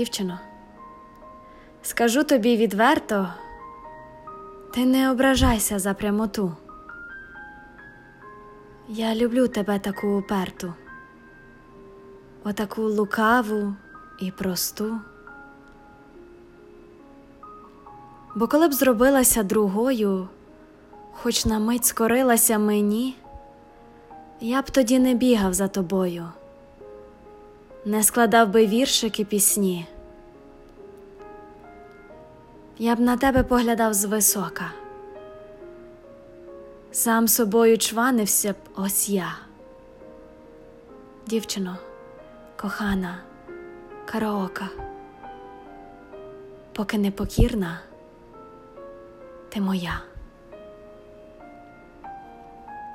Дівчино, скажу тобі відверто, ти не ображайся за прямоту. Я люблю тебе таку уперту, отаку лукаву і просту. Бо коли б зробилася другою, хоч на мить скорилася мені, я б тоді не бігав за тобою, не складав би віршики пісні. Я б на тебе поглядав звисока, сам собою чванився б ось я. Дівчино, кохана, караока, поки непокірна, ти моя.